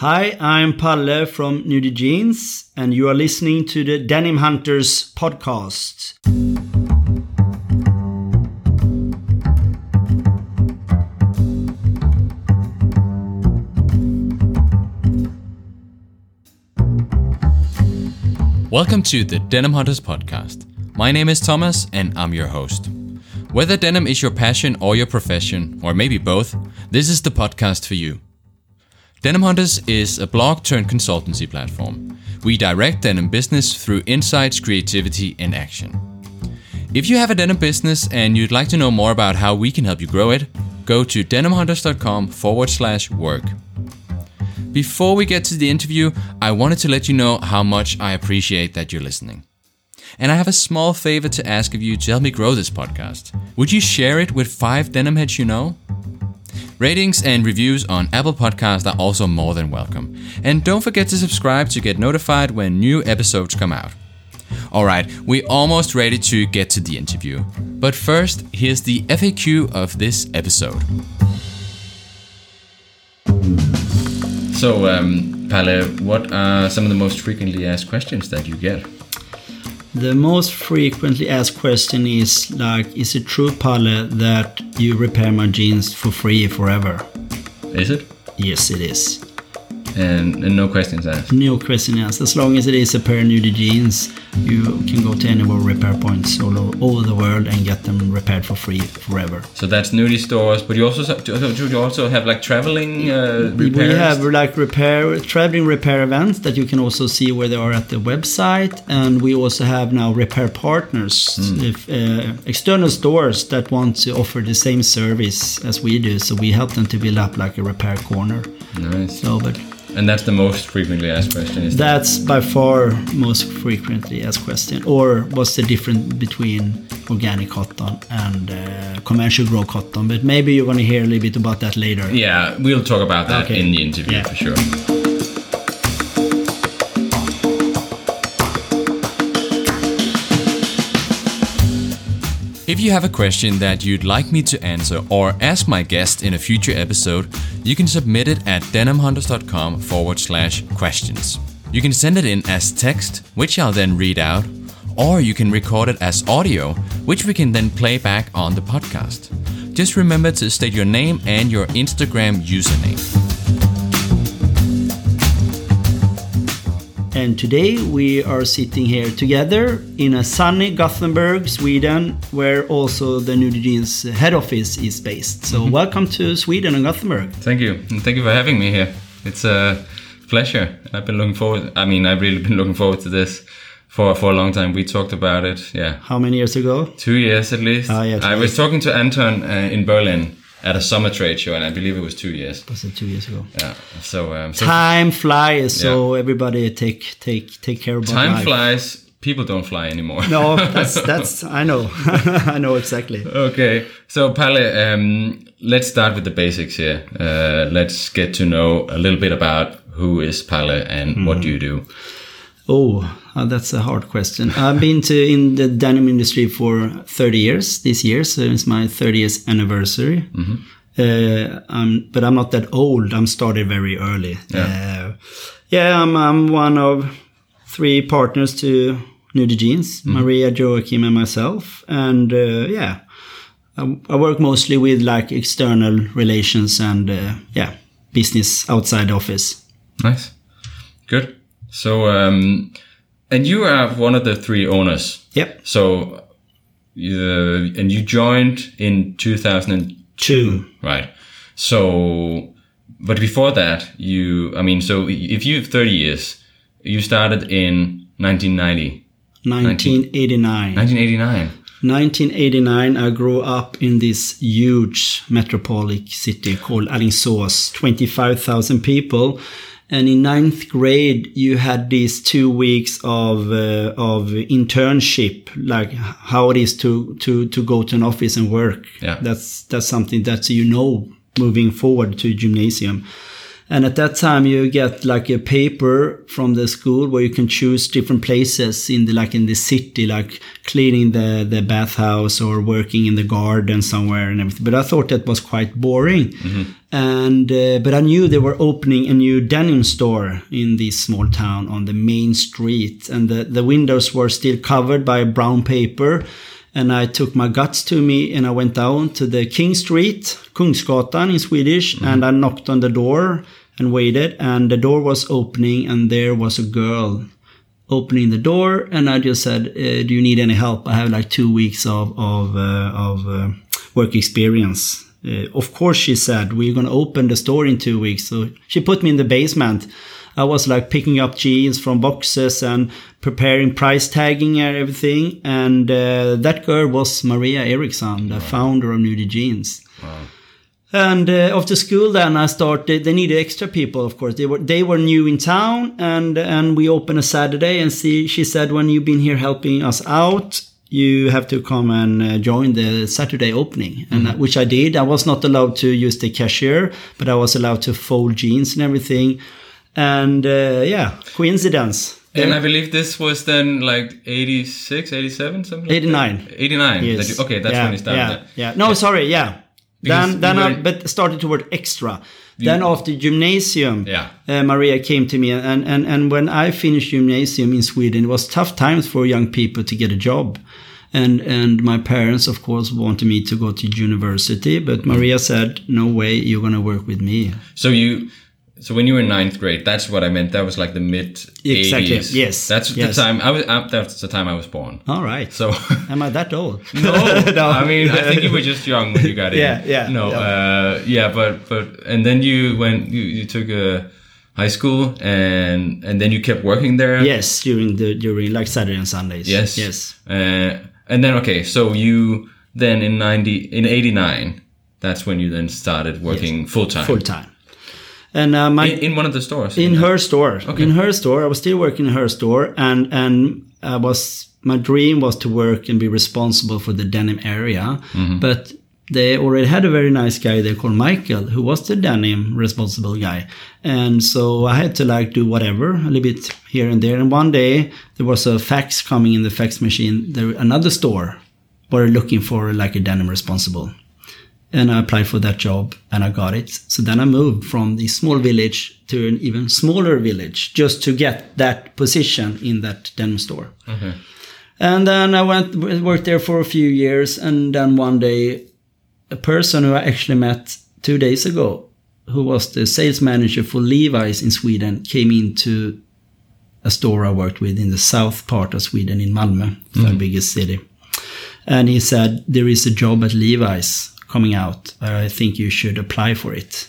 Hi, I'm Palle from Nudie Jeans, and you are listening to the Denim Hunters podcast. Welcome to the Denim Hunters podcast. My name is Thomas and I'm your host. Whether denim is your passion or your profession, or maybe both, this is the podcast for you. Denim Hunters is a blog turned consultancy platform. We direct denim business through insights, creativity, and action. If you have a denim business and you'd like to know more about how we can help you grow it, go to denimhunters.com forward slash work. Before we get to the interview, I wanted to let you know how much I appreciate that you're listening. And I have a small favor to ask of you to help me grow this podcast. Would you share it with five denim heads you know? Ratings and reviews on Apple Podcasts are also more than welcome. And don't forget to subscribe to get notified when new episodes come out. Alright, we're almost ready to get to the interview. But first, here's the FAQ of this episode. So, um, Palle, what are some of the most frequently asked questions that you get? The most frequently asked question is like, is it true, Palle, that you repair my jeans for free forever? Is it? Yes, it is. And, and no questions asked. No question asked. As long as it is a pair of Nudie jeans, you can go to any of our repair points all over the world and get them repaired for free forever. So that's nudie stores, but you also do you also have like traveling uh, We have like repair, traveling repair events that you can also see where they are at the website, and we also have now repair partners, if, uh, external stores that want to offer the same service as we do. So we help them to build up like a repair corner. nice. So, but And that's the most frequently asked question. Is that? that's by far most frequently asked question. Or what's the difference between organic cotton and uh, conventional grow cotton? But maybe you're going to hear a little bit about that later. Yeah, we'll talk about that Okay. in the interview Yeah. for sure. If you have a question that you'd like me to answer or ask my guest in a future episode, you can submit it at denimhunters.com forward slash questions. You can send it in as text, which I'll then read out, or you can record it as audio, which we can then play back on the podcast. Just remember to state your name and your Instagram username. And today we are sitting here together in a sunny Gothenburg, Sweden, where also the Nudie Jeans head office is based. So welcome to Sweden and Gothenburg. Thank you. And thank you for having me here. It's a pleasure. I've been looking forward. I mean, I've really been looking forward to this for, for a long time. We talked about it. Yeah. How many years ago? Two years at least. Ah, yeah, I was talking to Anton uh, in Berlin at a summer trade show, and I believe it was two years. Was it two years ago? Yeah. So, um, so Time flies, so everybody take take take care about time life. flies. People don't fly anymore. No, that's that's I know, I know exactly. Okay, so Palle, um, let's start with the basics here. Uh, let's get to know a little bit about who is Palle and Mm-hmm. what do you do. Oh, uh, that's a hard question. I've been to in the denim industry for 30 years this year, so it's my 30th anniversary. Uh, um, but I'm not that old. I'm started very early. Yeah. Uh, yeah, I'm, I'm one of three partners to Nudie Jeans, Maria, Joachim, and myself. And uh, yeah, I, I work mostly with like external relations and uh, yeah, business outside office. Nice. Good. So, um, and you are one of the three owners. Yep. So, and you joined in 2002, Two. right? So, but before that, you, I mean, so if you have 30 years, you started in 1990, 1989. 1989. 1989, I grew up in this huge metropolitan city called Alingsås, 25,000 people. And in ninth grade, you had these two weeks of uh, of internship, like how it is to to to go to an office and work. Yeah. That's that's something that you know moving forward to gymnasium. And at that time, you get like a paper from the school where you can choose different places in the like in the city, like cleaning the the bathhouse or working in the garden somewhere and everything. But I thought that was quite boring. And uh, but I knew they were opening a new denim store in this small town on the main street, and the the windows were still covered by brown paper. And I took my guts to me and I went down to the King Street, Kungsgatan in Swedish, and I knocked on the door and waited. And the door was opening, and there was a girl opening the door. And I just said, uh, "Do you need any help? I have like two weeks of of uh, of uh, work experience." Uh, of course, she said, "We're going to open the store in two weeks." So she put me in the basement. I was like picking up jeans from boxes and preparing price tagging and everything. And uh, that girl was Maria Eriksson, the founder of Nudie Jeans. And uh, after school, then I started. They needed extra people, of course. They were they were new in town, and and we opened a Saturday. And see, she said, when you've been here helping us out, you have to come and uh, join the Saturday opening, and uh, which I did. I was not allowed to use the cashier, but I was allowed to fold jeans and everything. And uh, yeah, coincidence. And I believe this was then like 86, 87, something like 89. that? 89. Yes. That you- okay, that's yeah, when you started yeah. Yeah. No, sorry. Yeah. Because then, then you I but started to work extra. then after gymnasium, Yeah. uh, Maria came to me, and, and and when I finished gymnasium in Sweden, it was tough times for young people to get a job. And and my parents, of course, wanted me to go to university, but Maria said, "No way, you're gonna work with me." So you, so when you were in ninth grade, that's what I meant. That was like the mid Exactly, 80s. yes, That's yes. the time I was. Uh, that's the time I was born. All right. So. Am I that old? No, I mean I think you were just young when you got in. Yeah, yeah, No, yeah. uh, yeah, but but and then you went you, you took a high school and and then you kept working there. yes, during the during like Saturday and Sundays. Yes. Yes. Uh, and then okay, so you then in ninety in eighty nine, that's when you then started working full time. Full time. And uh, my in, in one of the stores. in her store. In her store. I was still working in her store and and i was my dream was to work and be responsible for the denim area. But they already had a very nice guy there called michael who was the denim responsible guy. And so i had to like do whatever a little bit here and there. And one day there was a fax coming in the fax machine there another store were looking for like a denim responsible and I applied for that job and I got it. So then I moved from the small village to an even smaller village just to get that position in that denim store. Mm-hmm. And then I went worked there for a few years, and then one day, a person who I actually met two days ago, who was the sales manager for Levi's in Sweden, came into a store I worked with in the south part of Sweden, in Malmö, the mm-hmm. biggest city. And he said, There is a job at Levi's coming out. I think you should apply for it.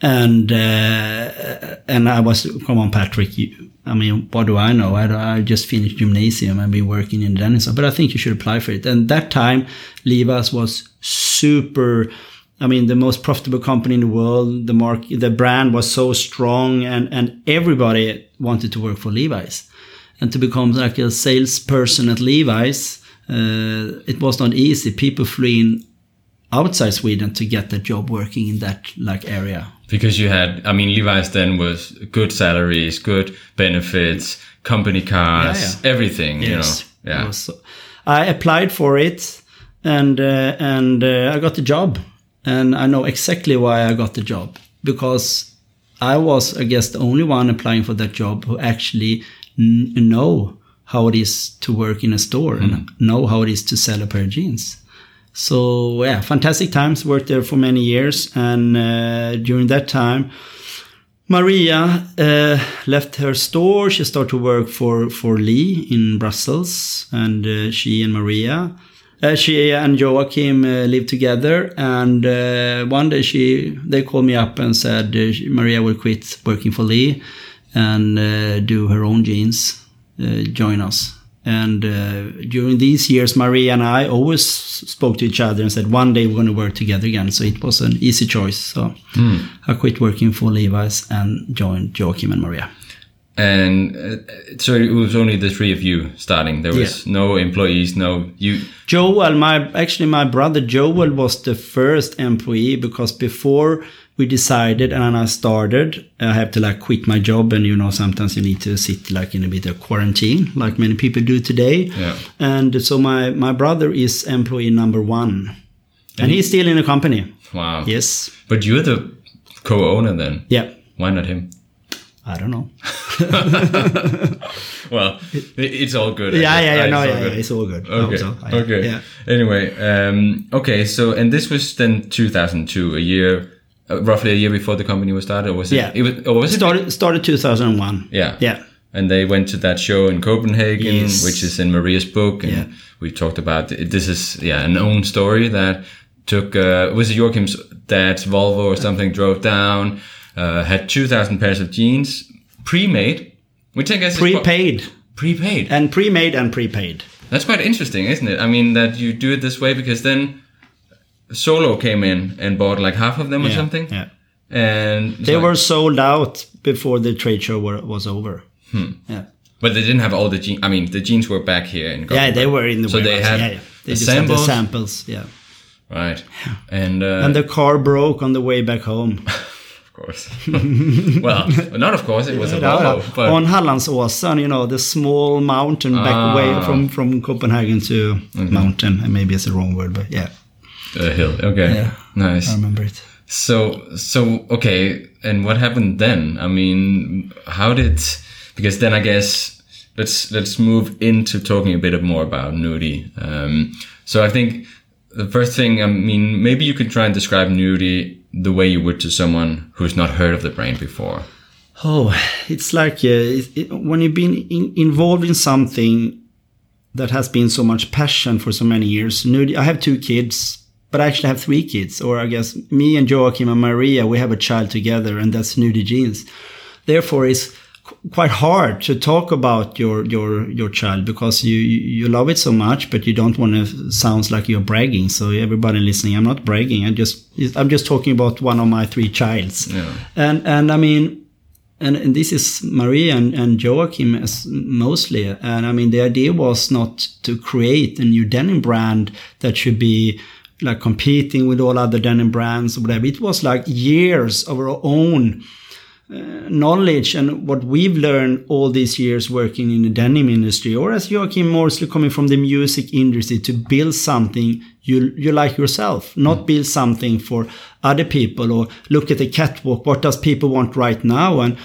And uh, and I was, come on, Patrick. You, I mean, what do I know? I, I just finished gymnasium and been working in Dennis, but I think you should apply for it. And that time, Levi's was super. I mean, the most profitable company in the world. The mark, the brand was so strong, and and everybody wanted to work for Levi's. And to become like a salesperson at Levi's, uh, it was not easy. People flew in outside Sweden to get a job working in that like area. because you had I mean Levi's then was good salaries, good benefits, company cars, Yeah, yeah. everything, you know. Yeah. was- I applied for it, and uh, and uh, I got the job, and I know exactly why I got the job because I was, I guess, the only one applying for that job who actually know how it is to work in a store and know how it is to sell a pair of jeans. So yeah, fantastic times. Worked there for many years, and uh, during that time, Maria uh, left her store. She started to work for for Lee in Brussels, and uh, she and Maria, uh, she and Joachim uh, lived together. And uh, one day, she they called me up and said Maria will quit working for Lee and do her own jeans, join us. And uh, during these years, Maria and I always spoke to each other and said, one day we're going to work together again. So it was an easy choice. So I quit working for Levi's and joined Joachim and Maria. And uh, so it was only the three of you starting. There was no employees, no you. Joel, my actually my brother Joel was the first employee because before we decided and I started. I have to like quit my job, and you know sometimes you need to sit like in a bit of quarantine, like many people do today. Yeah. And so my my brother is employee number one, and he's still in the company. Wow. Yes. But you're the co-owner then. Yeah. Why not him? I don't know. Well, it's all good. Yeah, yeah, yeah. No, yeah, yeah. It's all good. Okay. so. I- okay. Yeah. Anyway, um, okay. So, and this was then 2002, a year, uh, roughly a year before the company was started, or was it? Yeah. It was, or was it? Started started 2001. Yeah. Yeah. And they went to that show in Copenhagen, Yes. which is in Maria's book, and Yeah. we talked about it. this is yeah an own story that took uh, was it Joachim's dad's Volvo or something drove down, uh, had two thousand pairs of jeans pre-made, which I guess Prepaid prepaid. and pre-made and prepaid. That's quite interesting, isn't it? I mean, that you do it this way because then Solo came in and bought like half of them or something, Yeah. and They were sold out before the trade show were, was over. Hmm. Yeah. but they didn't have all the jeans. I mean, the jeans were back here in. Copenhagen. Yeah, they were in the So they had yeah, yeah. They the had the samples? samples. Yeah. right, and uh, And the car broke on the way back home. of course, well, not of course, it was a Volvo, but on Hallandsåsen, you know, the small mountain back Ah. way from, from Copenhagen to Mm-hmm. mountain. And maybe it's the wrong word, but yeah, a hill. Okay, Yeah. nice. I remember it. So so okay, and what happened then? I mean, how did because then I guess let's let's move into talking a bit more about Nudie. Um, so I think the first thing, I mean, maybe you could try and describe Nudie the way you would to someone who's not heard of the brain before. Oh, it's like uh, it, it, when you've been in, involved in something that has been so much passion for so many years. Nudie, I have two kids, but I actually have three kids, or I guess me and Joachim and Maria, we have a child together, and that's Nudie Jeans. Therefore, it's qu- quite hard to talk about your your your child because you you love it so much, but you don't want to sounds like you're bragging. So everybody listening, I'm not bragging. I just I'm just talking about one of my three childs, Yeah. and and I mean and, and this is Maria and, and Joachim as mostly. And I mean, the idea was not to create a new denim brand that should be like competing with all other denim brands or whatever. It was like years of our own uh, knowledge and what we've learned all these years working in the denim industry, or as Joachim mostly coming from the music industry to build something you you like yourself, not build something for other people or look at the catwalk. What does people want right now? And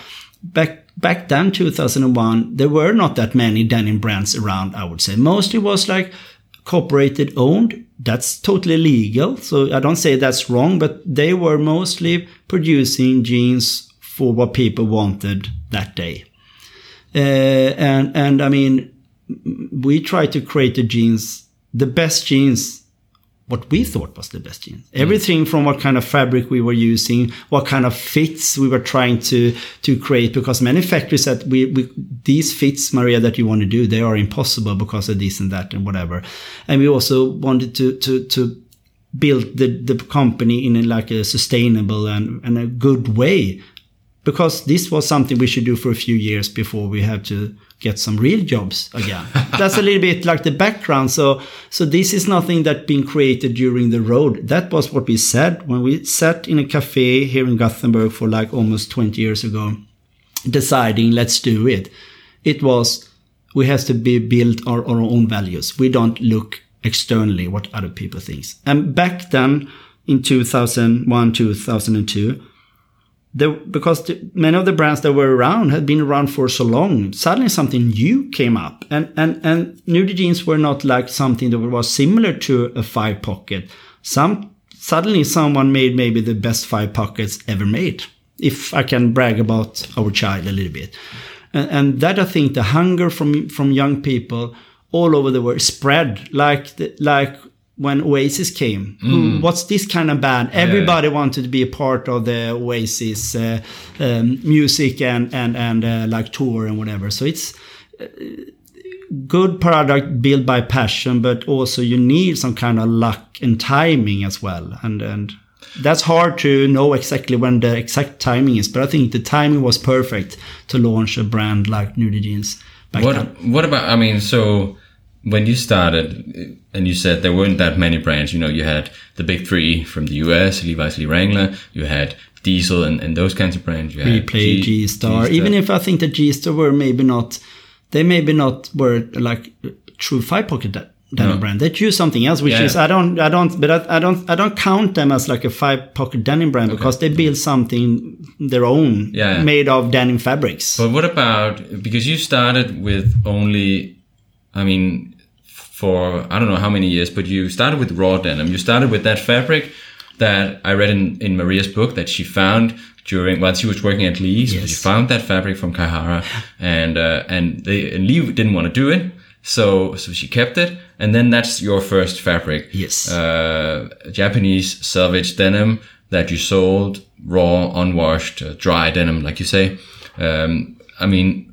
back back then, 2001, there were not that many denim brands around. I would say mostly was like corporated owned. That's totally legal. So I don't say that's wrong, but they were mostly producing jeans for what people wanted that day. Uh, and and I mean, we try to create the jeans, the best jeans, what we thought was the best jeans. Mm. Everything from what kind of fabric we were using, what kind of fits we were trying to to create. Because many factories said we, we these fits, Maria, that you want to do, they are impossible because of this and that and whatever. And we also wanted to to to build the the company in a, like a sustainable and and a good way because this was something we should do for a few years before we have to get some real jobs again. That's a little bit like the background. So, so this is nothing that been created during the road. That was what we said when we sat in a cafe here in Gothenburg for like almost 20 years ago, deciding let's do it. It was, we have to be built our, our own values. We don't look externally what other people think. And back then in 2001, 2002, the, because the, many of the brands that were around had been around for so long, suddenly something new came up, and and and nudie jeans were not like something that was similar to a five pocket. Some suddenly someone made maybe the best five pockets ever made. If I can brag about our child a little bit, and, and that I think the hunger from from young people all over the world spread like the, like when Oasis came. Who, what's this kind of band? Everybody wanted to be a part of the Oasis uh, um, music and and and uh, like tour and whatever. So it's uh, good product built by passion, but also you need some kind of luck and timing as well. And and that's hard to know exactly when the exact timing is. But I think the timing was perfect to launch a brand like Nudie Jeans back What then. what about? I mean, so when you started, and you said there weren't that many brands. You know, you had the big three from the US, Levi's, Lee Wrangler. You had Diesel and, and those kinds of brands. You had Replay, G, Star. Even if I think the G Star were maybe not, they maybe not were like true five pocket de- denim No. brand. They choose something else, which Yeah. is I don't, I don't, but I, I don't, I don't count them as like a five pocket denim brand because they build something their own, Yeah. made of denim fabrics. But what about because you started with only, I mean, for I don't know how many years, but you started with raw denim. You started with that fabric that I read in, in Maria's book that she found during while she was working at Lee. So Yes. she found that fabric from Kaihara, and uh, and they and Lee didn't want to do it, so so she kept it, and then that's your first fabric. Yes. uh, Japanese selvage denim that you sold raw, unwashed, uh, dry denim, like you say. Um, I mean,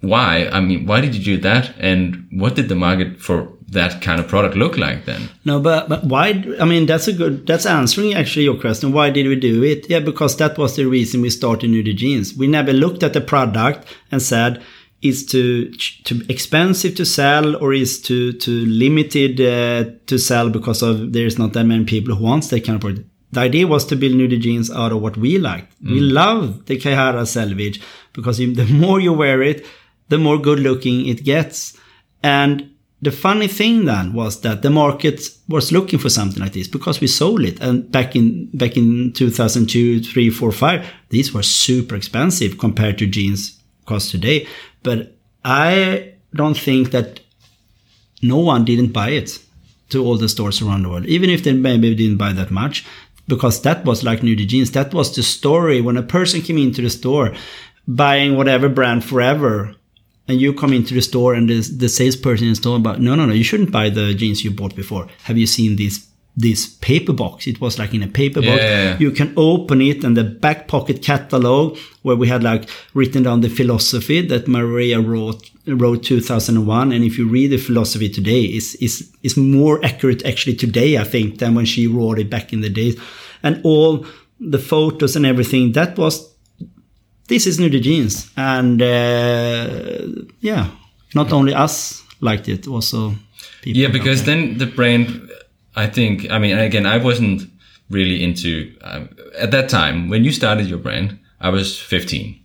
why? I mean, why did you do that? And what did the market for that kind of product look like then? No, but but why? I mean, that's a good. That's answering actually your question. Why did we do it? Yeah, because that was the reason we started Nudie Jeans. We never looked at the product and said is too too expensive to sell or is too too limited uh, to sell because of there's not that many people who wants that kind of product. The idea was to build Nudie Jeans out of what we liked. We love the Kaihara selvage because the more you wear it, the more good looking it gets. And the funny thing then was that the market was looking for something like this because we sold it. And back in back in 2002, 3, 4, 5, these were super expensive compared to jeans cost today. But I don't think that no one didn't buy it to all the stores around the world, even if they maybe didn't buy that much, because that was like nudie jeans. That was the story when a person came into the store buying whatever brand forever. And you come into the store and the, the salesperson is talking about, no, no, no, you shouldn't buy the jeans you bought before. Have you seen this this paper box? It was like in a paper box. Yeah. You can open it and the back pocket catalog where we had like written down the philosophy that Maria wrote wrote 2001 and if you read the philosophy today is is is more accurate actually today I think than when she wrote it back in the days and all the photos and everything that was this is nudie jeans and uh, yeah not only us liked it also people Yeah, because then the brand, I think, I mean, again, I wasn't really into, um, at that time, when you started your brand, I was 15.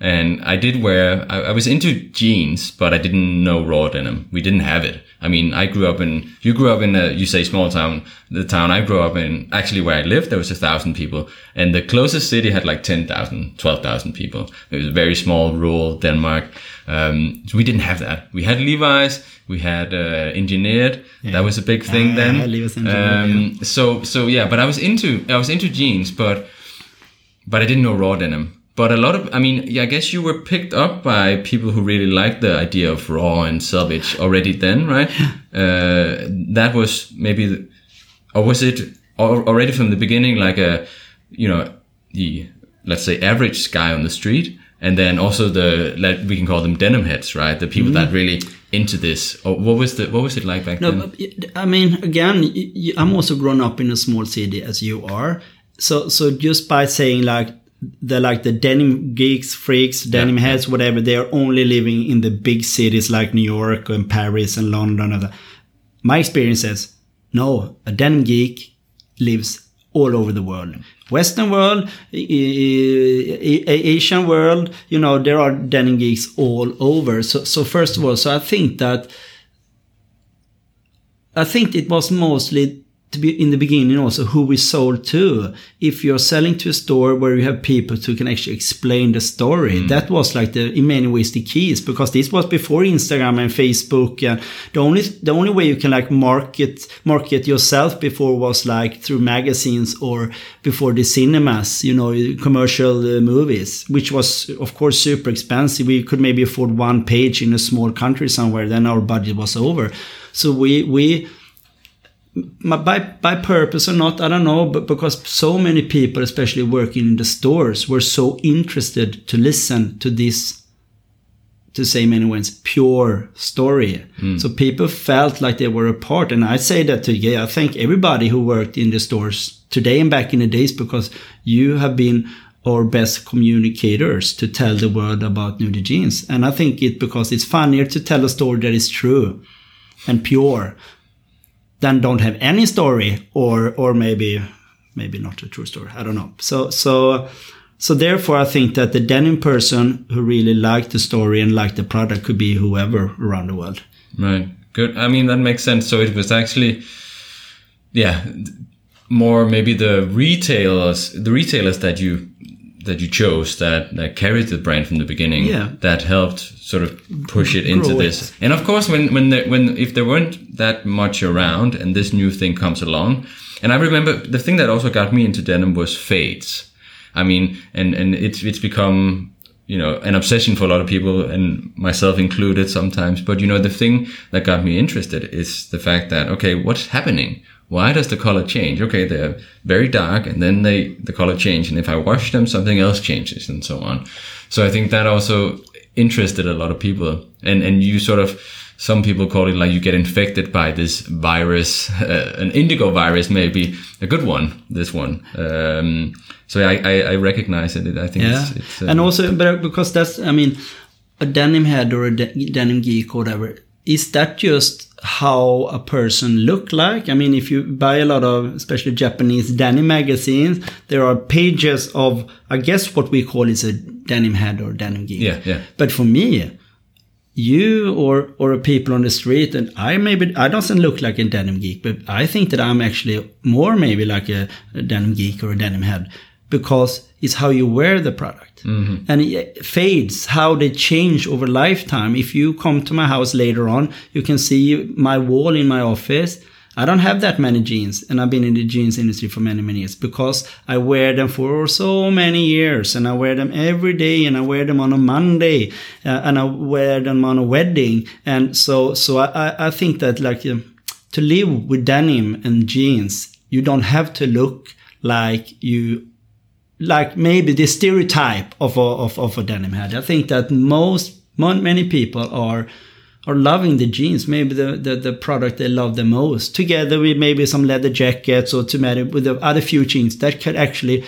And I did wear, I, I was into jeans, but I didn't know raw denim. We didn't have it. I mean, I grew up in, you grew up in a, you say small town, the town I grew up in, actually where I lived, there was a thousand people. And the closest city had like 10,000, 12,000 people. It was a very small, rural Denmark. Um, so we didn't have that. We had Levi's, we had uh, engineered. That was a big thing Yeah, then. yeah, Levi's Engineered, um, So so yeah, but I was into I was into jeans, but but I didn't know raw denim. But a lot of I mean, yeah, I guess you were picked up by people who really liked the idea of raw and selvage already then, right? uh, that was maybe, or was it already from the beginning like a, you know, the let's say average guy on the street, and then also the let we can call them denim heads, right? The people that really into this. Or what was the what was it like back No, then? but I mean, again, I'm also grown up in a small city as you are. So, so just by saying like the like the denim geeks, freaks, denim Yeah. heads, whatever, they are only living in the big cities like New York and Paris and London. And. My experience is no, a denim geek lives all over the world. Western world, Asian world, you know, there are denim geeks all over. So, so first of all, so I think that I think it was mostly to be in the beginning also who we sold to. If you're selling to a store where you have people who can actually explain the story, that was like the in many ways the keys because this was before Instagram and Facebook. And the only the only way you can like market market yourself before was like through magazines or before the cinemas, you know, commercial uh, movies, which was of course super expensive. We could maybe afford one page in a small country somewhere. Then our budget was over. So we we by by purpose or not, I don't know, but because so many people, especially working in the stores, were so interested to listen to this, to say many words, pure story. Hmm. So people felt like they were a part, and I say that to yeah, I thank everybody who worked in the stores today and back in the days because you have been our best communicators to tell the world about nudie jeans, and I think it because it's funnier to tell a story that is true and pure than don't have any story or or maybe maybe not a true story. I don't know. So so so therefore, I think that the denim person who really liked the story and liked the product could be whoever around the world. Right. Good. I mean, that makes sense. So it was actually, yeah, more maybe the retailers, the retailers that you that you chose that that carried the brand from the beginning. Yeah. That helped sort of push it into Grow this. it. And of course, when when there, when if there weren't that much around and this new thing comes along, and I remember the thing that also got me into denim was fades. I mean, and and it's it's become you know an obsession for a lot of people and myself included sometimes. But you know, the thing that got me interested is the fact that okay, what's happening? Why does the color change? Okay, they're very dark, and then they the color change, and if I wash them, something else changes, and so on. So I think that also interested a lot of people, and and you sort of some people call it like you get infected by this virus, uh, an indigo virus, maybe a good one. This one. Um, so I, I, I recognize it. I think Yeah, it's, it's uh, and also but because that's I mean, a denim head or a de- denim geek or whatever. Is that just how a person look like? I mean, if you buy a lot of, especially Japanese denim magazines, there are pages of, I guess, what we call is a denim head or denim geek. Yeah, yeah. But for me, you or or people on the street and i maybe i doesn't look like a denim geek but i think that i'm actually more maybe like a, a denim geek or a denim head because it's how you wear the product and it fades how they change over lifetime. If you come to my house later on you can see my wall in my office. I don't have that many jeans, and I've been in the jeans industry for many, many years because I wear them for so many years, and I wear them every day, and I wear them on a Monday, uh, and I wear them on a wedding, and so, so I, I- I think that like um, to live with denim and jeans, you don't have to look like you like maybe the stereotype of a, of, of a denim head. I think that most, many people are are loving the jeans, maybe the, the, the product they love the most, together with maybe some leather jackets or together with the other few jeans that can actually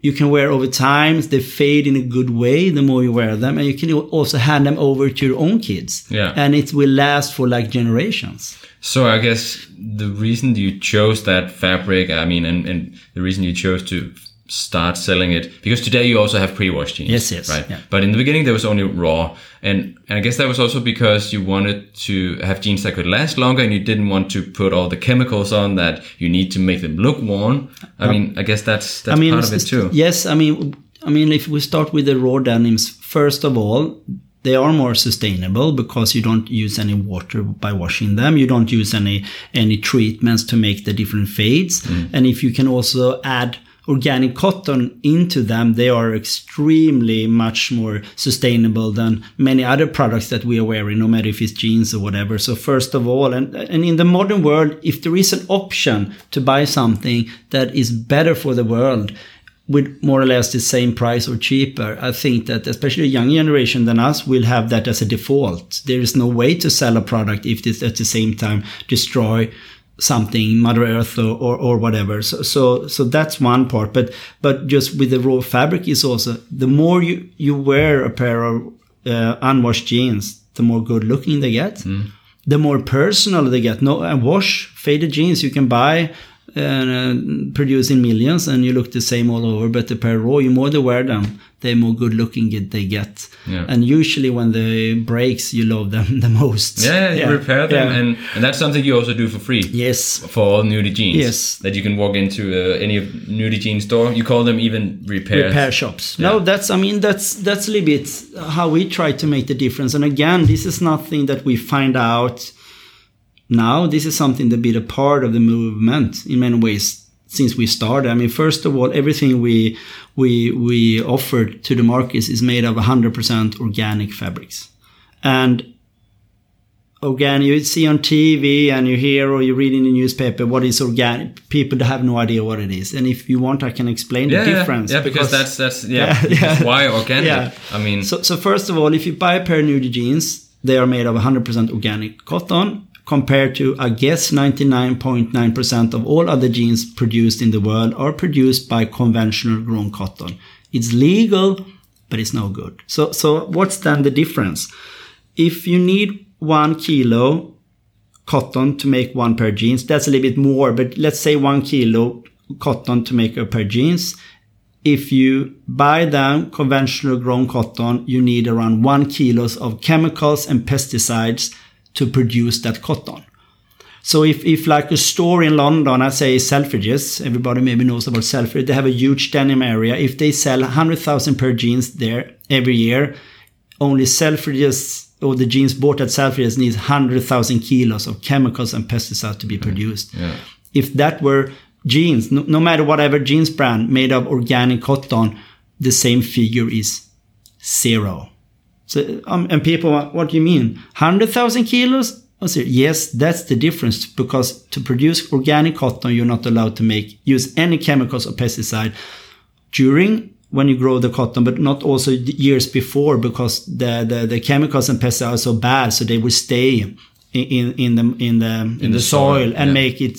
you can wear over time. They fade in a good way the more you wear them, and you can also hand them over to your own kids. Yeah. and it will last for like generations. So I guess the reason you chose that fabric, I mean, and, and the reason you chose to start selling it, because today you also have pre-washed jeans. Yes, yes, Right. yeah. But in the beginning there was only raw. And, and I guess that was also because you wanted to have jeans that could last longer and you didn't want to put all the chemicals on that you need to make them look worn. I mean, I guess that's, that's I mean, part of it too. Yes, I mean, I mean, if we start with the raw denims, first of all, they are more sustainable because you don't use any water by washing them. You don't use any any treatments to make the different fades. Mm. And if you can also add organic cotton into them, they are extremely much more sustainable than many other products that we are wearing, no matter if it's jeans or whatever. So first of all, and, and in the modern world, if there is an option to buy something that is better for the world, with more or less the same price or cheaper, I think that especially a young generation than us will have that as a default. There is no way to sell a product if this at the same time destroy something, Mother Earth or, or, or whatever. So, so so that's one part. But but just with the raw fabric is also the more you you wear a pair of uh, unwashed jeans, the more good looking they get. The more personal they get. No, and wash faded jeans you can buy and uh, produce millions and you look the same all over but the pair raw you more they wear them the more good looking it they get Yeah. and usually when they breaks you love them the most Yeah, you repair them, Yeah. and, and that's something you also do for free. yes For all nudie jeans. Yes. That you can walk into uh, any nudie jean store. You call them even repair. repair shops. Yeah. No, that's I mean that's that's a little bit how we try to make the difference. And again, this is nothing that we find out now. This is something that been a part of the movement in many ways since we started. I mean, first of all, everything we we we offered to the markets is made of 100% organic fabrics, and again you see on tv and you hear or you read in the newspaper what is organic people have no idea what it is and if you want i can explain Yeah, the difference Yeah, because, that's that's yeah. Yeah, yeah. Why organic? Yeah. I mean, so, so first of all if you buy a pair of nudie jeans they are made of 100% organic cotton compared to i guess 99.9% of all other jeans produced in the world are produced by conventional grown cotton it's legal but it's no good so so what's then the difference if you need one kilo cotton to make one pair of jeans. That's a little bit more, but let's say one kilo cotton to make a pair of jeans. If you buy them conventional grown cotton, you need around one kilos of chemicals and pesticides to produce that cotton. So if, if like a store in London, I say Selfridges, everybody maybe knows about Selfridges, they have a huge denim area. If they sell 100,000 pair jeans there every year, only Selfridges or the jeans bought at Selfridges needs 100,000 kilos of chemicals and pesticides to be produced. Yeah. If that were jeans, no, no matter whatever jeans brand made of organic cotton, the same figure is zero. So, um, and people, what do you mean? 100,000 kilos? I say, yes, that's the difference because to produce organic cotton, you're not allowed to make, use any chemicals or pesticide during when you grow the cotton, but not also years before because the, the, the chemicals and pesticides are so bad. So they will stay in, in, in the, in the, in, In the, the soil, soil, and yeah. make it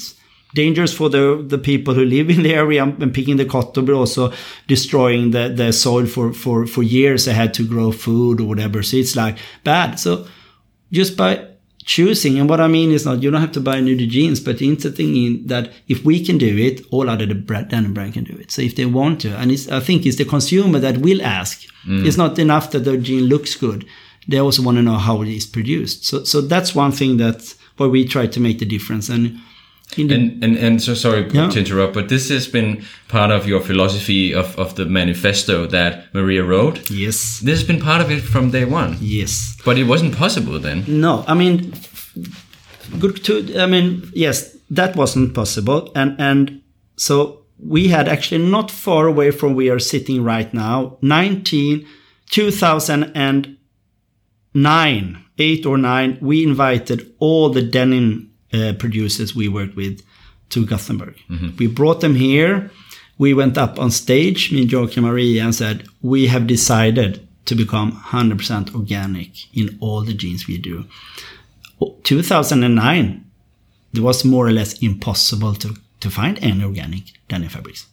dangerous for the, the people who live in the area and picking the cotton, but also destroying the, the soil for, for, for years ahead to grow food or whatever. So it's like bad. So just by choosing, and what I mean is not you don't have to buy new jeans, but the interesting in that if we can do it, all other the brand, denim brand can do it. So if they want to, and it's, I think it's the consumer that will ask. Mm. It's not enough that the jean looks good. They also want to know how it is produced. So so that's one thing that where we try to make the difference. And And, and and so sorry Yeah. to interrupt, but this has been part of your philosophy of, of the manifesto that Maria wrote. yes, This has been part of it from day one. yes. But it wasn't possible then. No, I mean, good to. I mean, yes, that wasn't possible, and and so we had actually not far away from where we are sitting right now, 19, 2009, eight or nine. We invited all the denim uh, producers we worked with to Gothenburg. We brought them here. We went up on stage, me, and Joachim, Maria, and said, "We have decided to become 100% organic in all the jeans we do." 2009, it was more or less impossible to, to find any organic denim fabrics.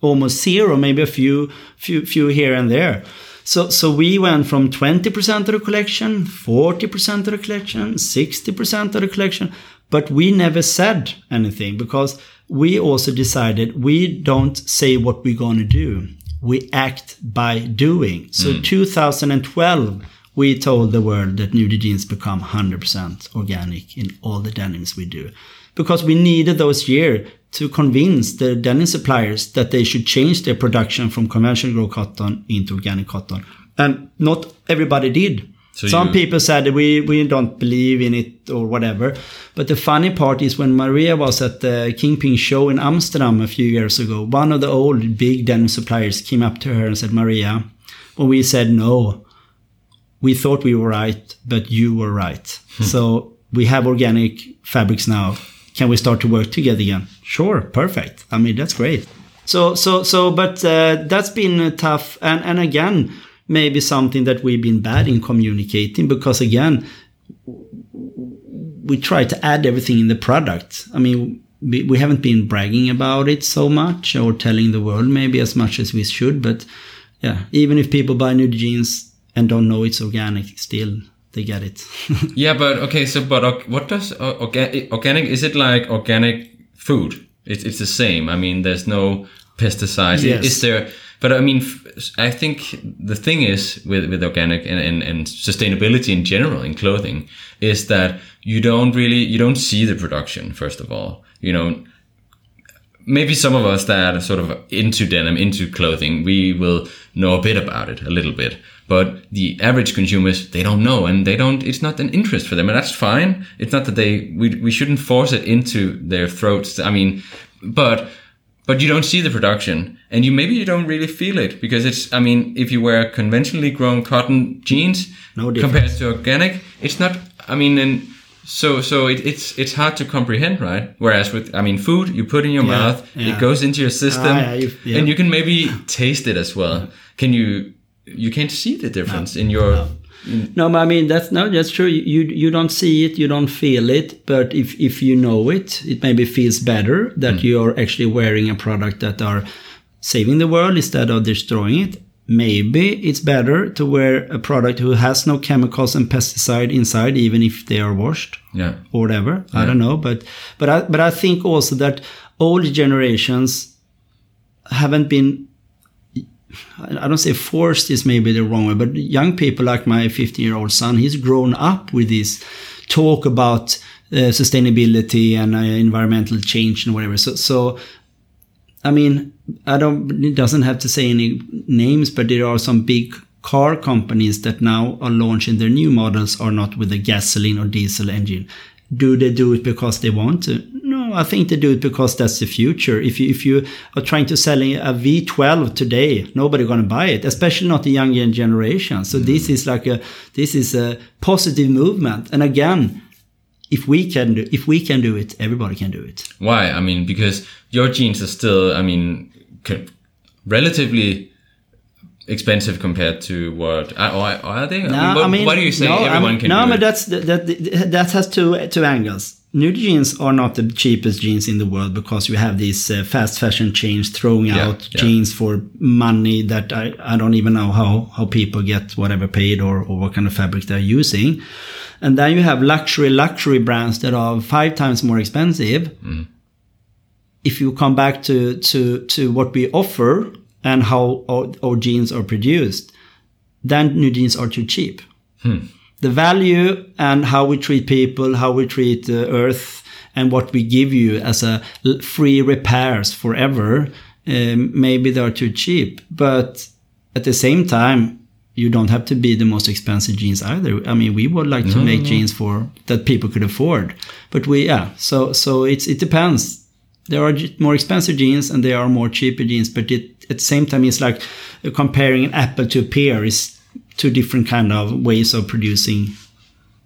Almost zero, maybe a few, few, few here and there. So, so we went from 20% of the collection, 40% of the collection, 60% of the collection, but we never said anything because we also decided we don't say what we're going to do. We act by doing. So hmm. 2012, we told the world that Nudie Jeans become 100% organic in all the denims we do. Because we needed those years to convince the denim suppliers that they should change their production from conventional grow cotton into organic cotton. And not everybody did. So Some you- people said we, we don't believe in it or whatever. But the funny part is when Maria was at the Kingpins show in Amsterdam a few years ago, one of the old big denim suppliers came up to her and said, Maria, when we said no, we thought we were right, but you were right. so we have organic fabrics now. Can we start to work together again? Sure, perfect. I mean, that's great. So, so, so, but uh, that's been uh, tough. And, and again, maybe something that we've been bad in communicating because again, we try to add everything in the product. I mean, we, haven't been bragging about it so much or telling the world maybe as much as we should. But yeah, even if people buy new jeans and don't know it's organic, still they get it. Yeah, but okay. So, but what does orga- organic? Is it like organic food? It's it's the same. I mean, there's no pesticides. Yes. Is there? But I mean, I think the thing is with with organic and, and and sustainability in general in clothing is that you don't really you don't see the production first of all. You know, maybe some of us that are sort of into denim, into clothing, we will know a bit about it, a little bit. But the average consumers, they don't know and they don't, it's not an interest for them. And that's fine. It's not that they, we, we shouldn't force it into their throats. I mean, but, but you don't see the production and you maybe you don't really feel it because it's, I mean, if you wear conventionally grown cotton jeans No compared to organic, it's not, I mean, and so, so it, it's, it's hard to comprehend, right? Whereas with, I mean, food, you put in your Yeah, mouth, yeah. it goes into your system Ah, yeah, you- yeah. and you can maybe taste it as well. Can you, you can't see the difference in your, No, but I mean that's no, that's true. You you don't see it, you don't feel it, but if if you know it, it maybe feels better that mm. you are actually wearing a product that are saving the world instead of destroying it. Maybe it's better to wear a product who has no chemicals and pesticide inside, even if they are washed yeah. or whatever. I don't know, but but I but I think also that old generations haven't been I don't say forced is maybe the wrong way, but young people like my 15 year old son, he's grown up with this talk about uh, sustainability and uh, environmental change and whatever. So, so, I mean, I don't, it doesn't have to say any names, but there are some big car companies that now are launching their new models are not with a gasoline or diesel engine. Do they do it because they want to? No, I think they do it because that's the future. If you if you are trying to sell a V12 today, nobody going to buy it, especially not the younger generation. So mm. this is like a this is a positive movement. And again, if we can do if we can do it, everybody can do it. Why? I mean, because your jeans are still, I mean, relatively expensive compared to what uh, are they? No, I mean, what, I mean, why do you say no, everyone I'm, can? No, but it? that's that, that that has two two angles. Nudie jeans are not the cheapest jeans in the world because you have these uh, fast fashion chains throwing yeah, out yeah. jeans for money that I, I don't even know how, how people get whatever paid or, or what kind of fabric they're using. And then you have luxury, luxury brands that are five times more expensive. Mm. If you come back to, to, to what we offer and how our, our jeans are produced, then Nudie jeans are too cheap. Hmm the value and how we treat people, how we treat the earth, and what we give you as a free repairs forever, um, maybe they are too cheap. But at the same time, you don't have to be the most expensive jeans either. I mean, we would like to make no. jeans for that people could afford, but we yeah. So so it's it depends. There are more expensive jeans and there are more cheaper jeans, but it, at the same time, it's like comparing an apple to a pear is two different kind of ways of producing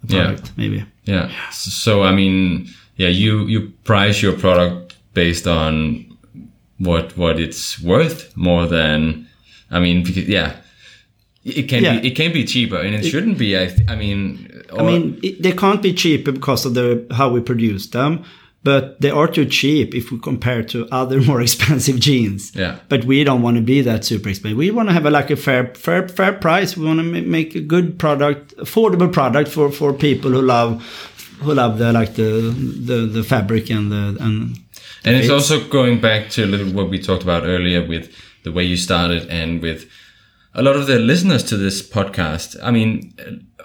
a product, yeah. maybe. Yeah. So I mean, yeah, you you price your product based on what what it's worth more than, I mean, because, yeah, it can yeah. be it can be cheaper and it, it shouldn't be. I, I mean, or, I mean, it, they can't be cheaper because of the how we produce them but they are too cheap if we compare to other more expensive jeans. Yeah. But we don't want to be that super expensive. We want to have a, like a fair, fair, fair price. We want to make a good product, affordable product for, for people who love, who love the like the the, the fabric and the and. The and it's also going back to a little what we talked about earlier with the way you started and with a lot of the listeners to this podcast. I mean,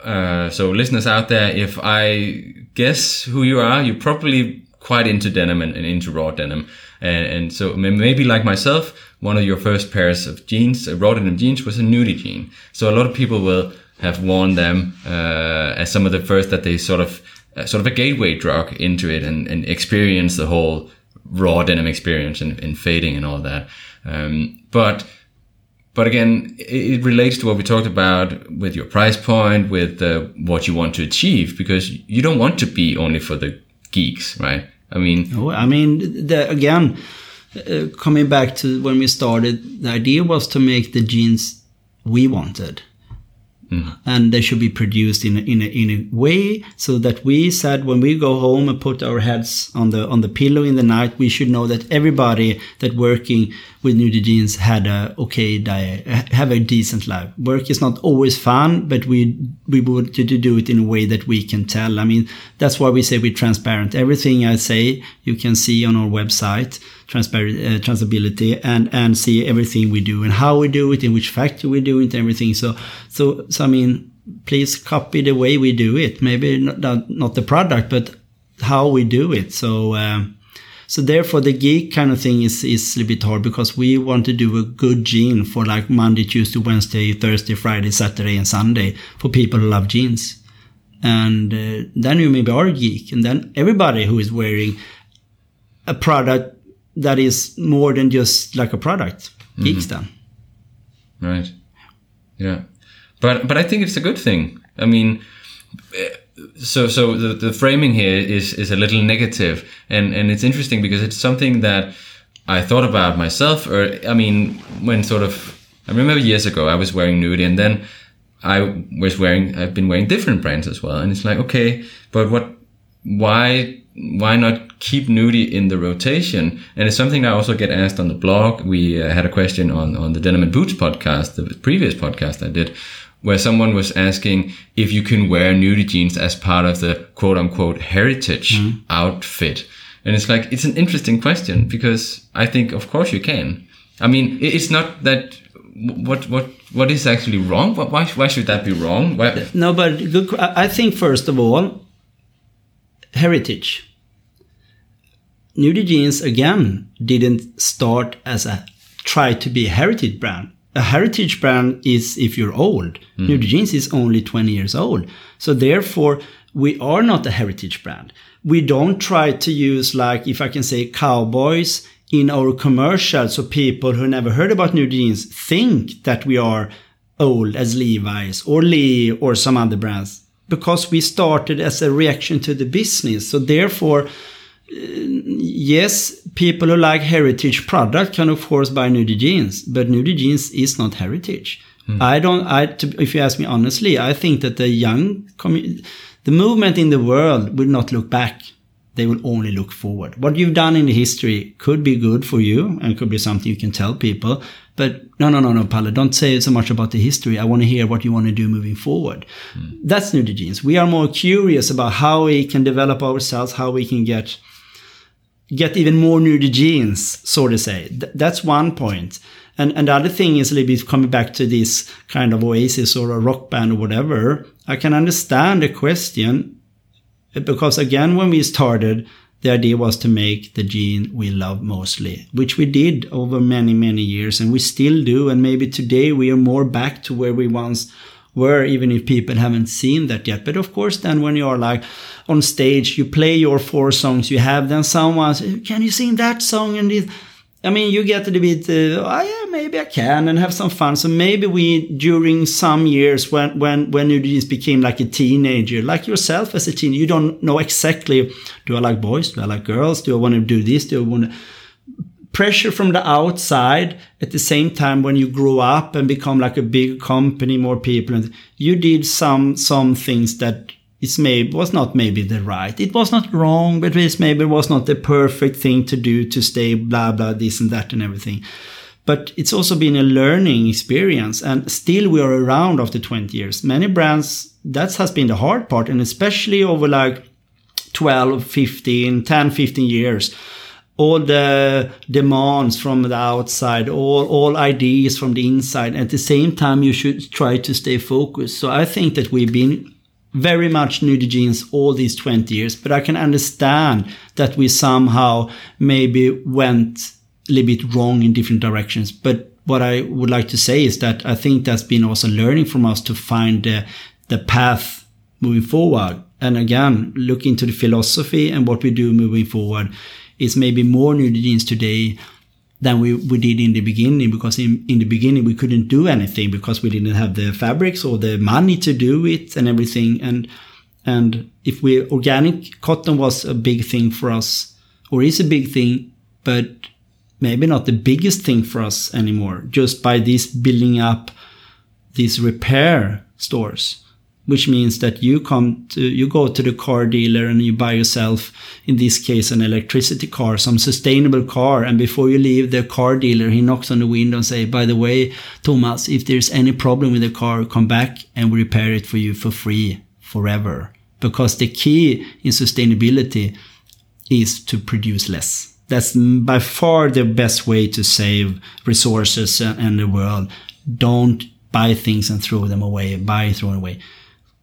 uh, so listeners out there, if I guess who you are, you probably quite into denim and, and into raw denim. And, and, so maybe like myself, one of your first pairs of jeans, uh, raw denim jeans, was a nudie jean. So a lot of people will have worn them uh, as some of the first that they sort of uh, sort of a gateway drug into it and, and experience the whole raw denim experience and, and fading and all that. Um, but but again, it, relates to what we talked about with your price point, with uh, what you want to achieve, because you don't want to be only for the geeks, right? I mean, I mean, the, again, uh, coming back to when we started, the idea was to make the jeans we wanted. Mm. And they should be produced in a, in a, in a way so that we said when we go home and put our heads on the on the pillow in the night, we should know that everybody that working with nudie jeans had a okay diet, have a decent life. Work is not always fun, but we we would to do it in a way that we can tell. I mean, that's why we say we're transparent. Everything I say, you can see on our website transparent uh, traceability and and see everything we do and how we do it in which factory we do it everything so so so i mean please copy the way we do it maybe not not the product but how we do it so um, so therefore the geek kind of thing is is a bit hard because we want to do a good jean for like monday tuesday wednesday thursday friday saturday and sunday for people who love jeans and uh, then you maybe are a geek and then everybody who is wearing a product that is more than just like a product. Mm-hmm. Geeks then. Right. Yeah. But but I think it's a good thing. I mean, so so the, the framing here is is a little negative, and and it's interesting because it's something that I thought about myself. Or I mean, when sort of I remember years ago I was wearing nudie, and then I was wearing I've been wearing different brands as well, and it's like okay, but what? Why why not keep nudie in the rotation? And it's something I also get asked on the blog. We uh, had a question on, on the Denim and Boots podcast, the previous podcast I did, where someone was asking if you can wear nudie jeans as part of the quote unquote heritage mm outfit. And it's like, it's an interesting question because I think, of course you can. I mean, it's not that. What what what is actually wrong? Wh- Why why should that be wrong? Why, No, but good, I I think first of all, heritage. Nudie Jeans again didn't start as a try to be a heritage brand. A heritage brand is if you're old. Mm-hmm. Nudie Jeans is only 20 years old. So therefore, we are not a heritage brand. We don't try to use like, if I can say cowboys in our commercials so people who never heard about Nudie Jeans think that we are old as Levi's or Lee or some other brands because we started as a reaction to the business. So therefore, Eh, yes, people who like heritage product can of course buy nudie jeans, but nudie jeans is not heritage. Hmm. I don't. I, to, if you ask me honestly, I think that the young, the movement in the world will not look back. They will only look forward. What you've done in the history could be good for you and could be something you can tell people. But no, no, no, no, Palle, don't say so much about the history. I want to hear what you want to do moving forward. Hmm. That's nudie jeans. We are more curious about how we can develop ourselves, how we can get get even more nudie jeans, so to say. Th- that's one point. And, and the other thing is a little bit coming back to this kind of oasis or a rock band or whatever. I can understand the question eh, because again, when we started, the idea was to make the jean we love mostly, which we did over many, many years and we still do. And maybe today we are more back to where we once were, even if people haven't seen that yet. But of course, then when you are like on stage, you play your four songs you have, then someone says, can you sing that song? And I mean, you get a little bit, uh, oh yeah, maybe I can and have some fun. So maybe we, during some years when, when, when you just became like a teenager, like yourself as a teen, you don't know exactly, do I like boys? Do I like girls? Do I want to do this? Do I want to, pressure from the outside at the same time when you grow up and become like a big company more people and you did some some things that is maybe was not maybe the right. It was not wrong but it maybe was not the perfect thing to do to stay blah blah this and that and everything. But it's also been a learning experience and still we are around after 20 years. Many brands that has been the hard part and especially over like 12 15 10 15 years all the demands from the outside, all, all ideas from the inside. At the same time, you should try to stay focused. So I think that we've been very much nudie jeans all these 20 years, but I can understand that we somehow maybe went a little bit wrong in different directions. But what I would like to say is that I think that's been also learning from us to find the, the path moving forward. And again, look into the philosophy and what we do moving forward is maybe more jeans today than we, we did in the beginning because in, in the beginning we couldn't do anything because we didn't have the fabrics or the money to do it and everything. And and if we organic cotton was a big thing for us or is a big thing but maybe not the biggest thing for us anymore just by this building up these repair stores which means that you come to you go to the car dealer and you buy yourself in this case an electricity car some sustainable car. And before you leave the car dealer he knocks on the window and say by the way thomas if there's any problem with the car come back and we repair it for you for free forever. Because the key in sustainability is to produce less. That's by far the best way to save resources and the world. Don't buy things and throw them away. Buy throw away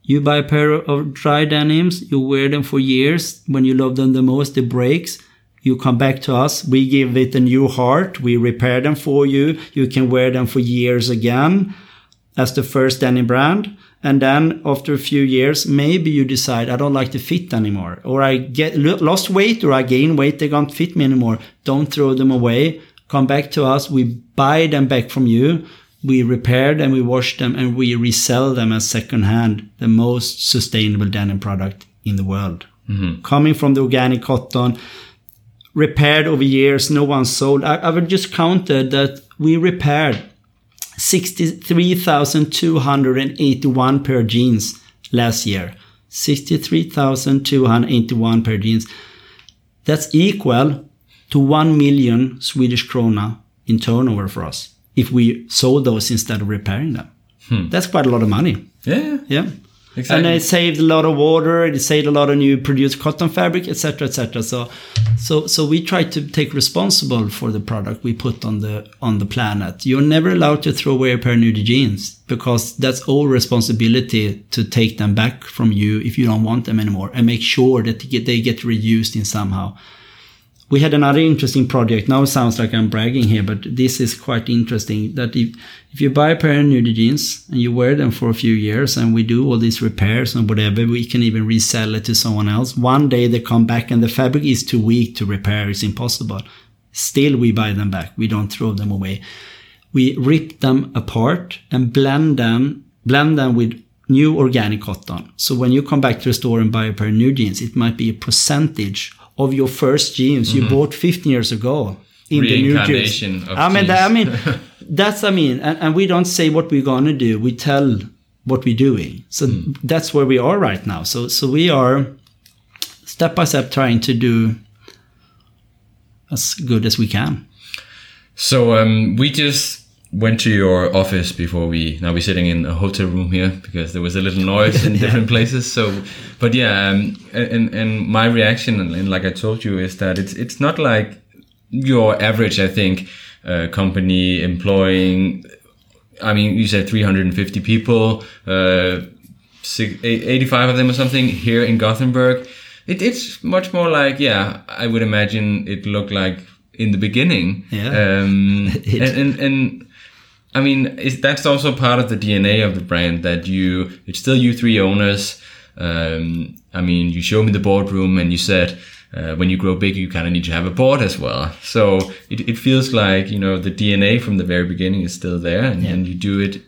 you buy a pair of dry denims, you wear them for years. When you love them the most, it breaks. You come back to us. We give it a new heart. We repair them for you. You can wear them for years again as the first denim brand. And then after a few years, maybe you decide I don't like the fit anymore, or I get lost weight, or I gain weight. They don't fit me anymore. Don't throw them away. Come back to us. We buy them back from you we repair them, we wash them, and we resell them as secondhand, the most sustainable denim product in the world. Mm-hmm. Coming from the organic cotton, repaired over years, no one sold. I, I would just counted that we repaired 63,281 pair of jeans last year. 63,281 pair of jeans. That's equal to 1 million Swedish krona in turnover for us if we sold those instead of repairing them. Hmm. That's quite a lot of money. Yeah. Yeah. Exactly. And it saved a lot of water. It saved a lot of new produced cotton fabric, etc., etc. So, so, so we try to take responsible for the product we put on the on the planet. You're never allowed to throw away a pair of nudie jeans because that's all responsibility to take them back from you if you don't want them anymore and make sure that they get, they get reused in somehow we had another interesting project. Now it sounds like I'm bragging here, but this is quite interesting. That if if you buy a pair of new jeans and you wear them for a few years, and we do all these repairs and whatever, we can even resell it to someone else. One day they come back and the fabric is too weak to repair. It's impossible. Still, we buy them back. We don't throw them away. We rip them apart and blend them, blend them with new organic cotton. So when you come back to the store and buy a pair of new jeans, it might be a percentage of your first jeans you bought 15 years ago in the new jeans. Of I mean, that, I mean, that's I mean, and, and we don't say what we're gonna do. We tell what we're doing. So that's where we are right now. So so we are step by step trying to do as good as we can. So um, we just went to your office before we now we're sitting in a hotel room here because there was a little noise in different places. So, but yeah, um, and and my reaction and, and like I told you is that it's it's not like your average. I think uh, company employing. I mean, you said 350 people, uh, six, 85 of them or something here in Gothenburg. It, it's much more like, yeah, I would imagine it looked like in the beginning. Yeah. Um, and, and, and I mean, is that's also part of the DNA of the brand that you, it's still you three owners. Um, I mean, you showed me the boardroom and you said, uh, when you grow big, you kind of need to have a board as well. So it, it feels like, you know, the DNA from the very beginning is still there and, and you do it.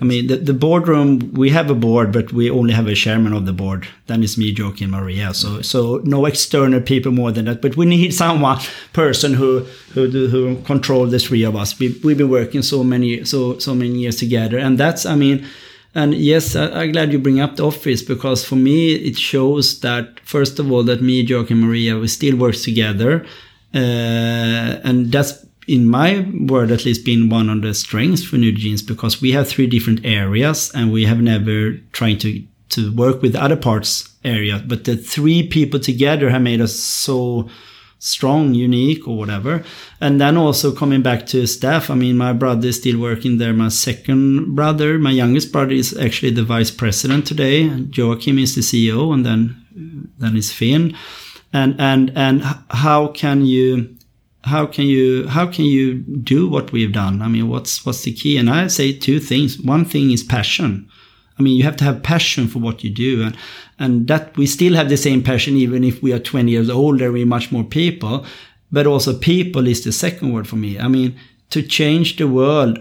I mean, the, the boardroom, we have a board, but we only have a chairman of the board. Then it's me, Joakim, Maria. So, so no external people more than that. But we need someone, person who, who, who control the three of us. We, we've been working so many, so, so many years together. And that's, I mean, and yes, I, I'm glad you bring up the office because for me, it shows that, first of all, that me, Joakim, and Maria, we still work together. Uh, and that's in my word at least been one of the strengths for Nudie Jeans because we have three different areas and we have never tried to to work with other parts area. But the three people together have made us so strong unique or whatever. And then also coming back to staff i mean my brother is still working there. My second brother my youngest brother is actually the vice president today. Joakim is the ceo and then then is finn. And and and how can you how can you how can you do what we've done? I mean what's what's the key? And i say two things. One thing is passion. I mean you have to have passion for what you do. And and that we still have the same passion even if we are 20 years older we're much more people. But also people is the second word for me. I mean to change the world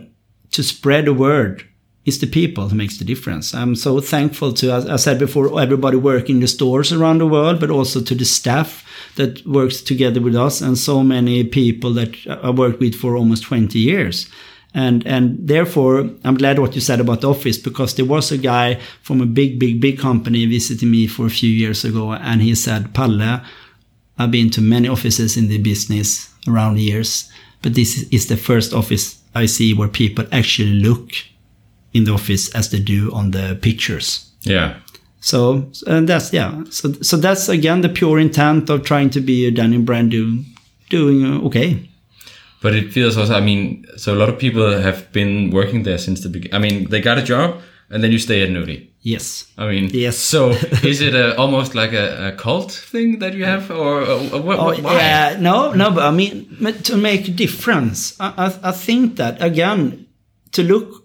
to spread the word it's the people who makes the difference. I'm so thankful to, as I said before, everybody working in the stores around the world, but also to the staff that works together with us and so many people that I worked with for almost 20 years. And, and therefore, I'm glad what you said about the office because there was a guy from a big, big, big company visiting me for a few years ago. And he said, Palle, I've been to many offices in the business around the years, but this is the first office I see where people actually look in the office as they do on the pictures. Yeah. So and that's yeah. So so that's again the pure intent of trying to be a denim brand do, doing uh, okay. But it feels also, I mean, so a lot of people have been working there since the beginning. I mean, they got a job and then you stay at Nudie. Yes. I mean, Yes. So is it a, almost like a, a cult thing that you have, or, or what? Oh, why? yeah, no, no, but I mean, to make a difference, I, I, I think that again, to look,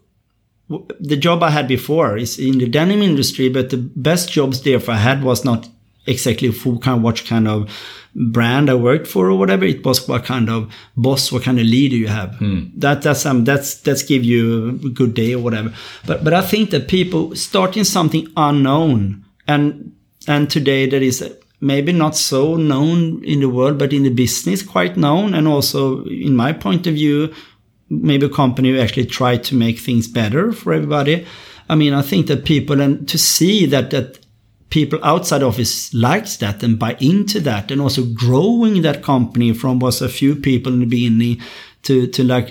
the job I had before is in the denim industry, but the best jobs there I had was not exactly for kind of what kind of brand I worked for or whatever. It was what kind of boss, what kind of leader you have. That that's um that's that's give you a good day or whatever. But but I think that people starting something unknown and and today that is maybe not so known in the world, but in the business quite known, and also in my point of view, maybe a company who actually try to make things better for everybody. I mean, I think that people and to see that that people outside office likes that and buy into that and also growing that company from was a few people in the beginning to to like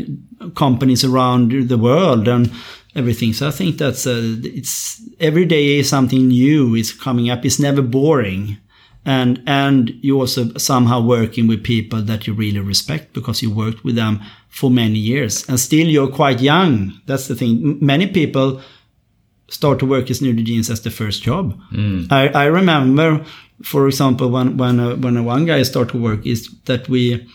companies around the world and everything. So I think that's uh, it's every day something new is coming up. It's never boring. And and you also somehow working with people that you really respect because you worked with them for many years and still you're quite young. That's the thing. Many people start to work as Jeans as the first job. I, I remember, for example, when when uh, when one guy started to work is that we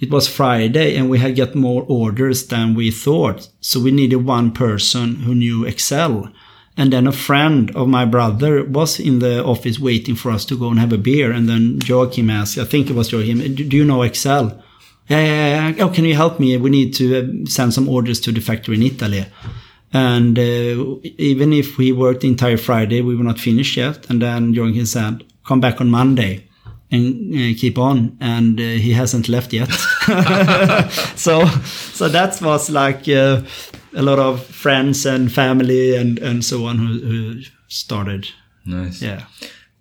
it was Friday and we had got more orders than we thought. So we needed one person who knew Excel. And then a friend of my brother was in the office waiting for us to go and have a beer. And then Joakim asked, I think it was Joakim, do you know Excel? Yeah, yeah, yeah. Oh, can you help me? We need to uh, send some orders to the factory in Italy. And uh, even if we worked the entire Friday, we were not finished yet. And then Joakim said, come back on Monday and uh, keep on. And uh, he hasn't left yet. so, so that was like uh, a lot of friends and family and, and so on who, who started. Nice. Yeah.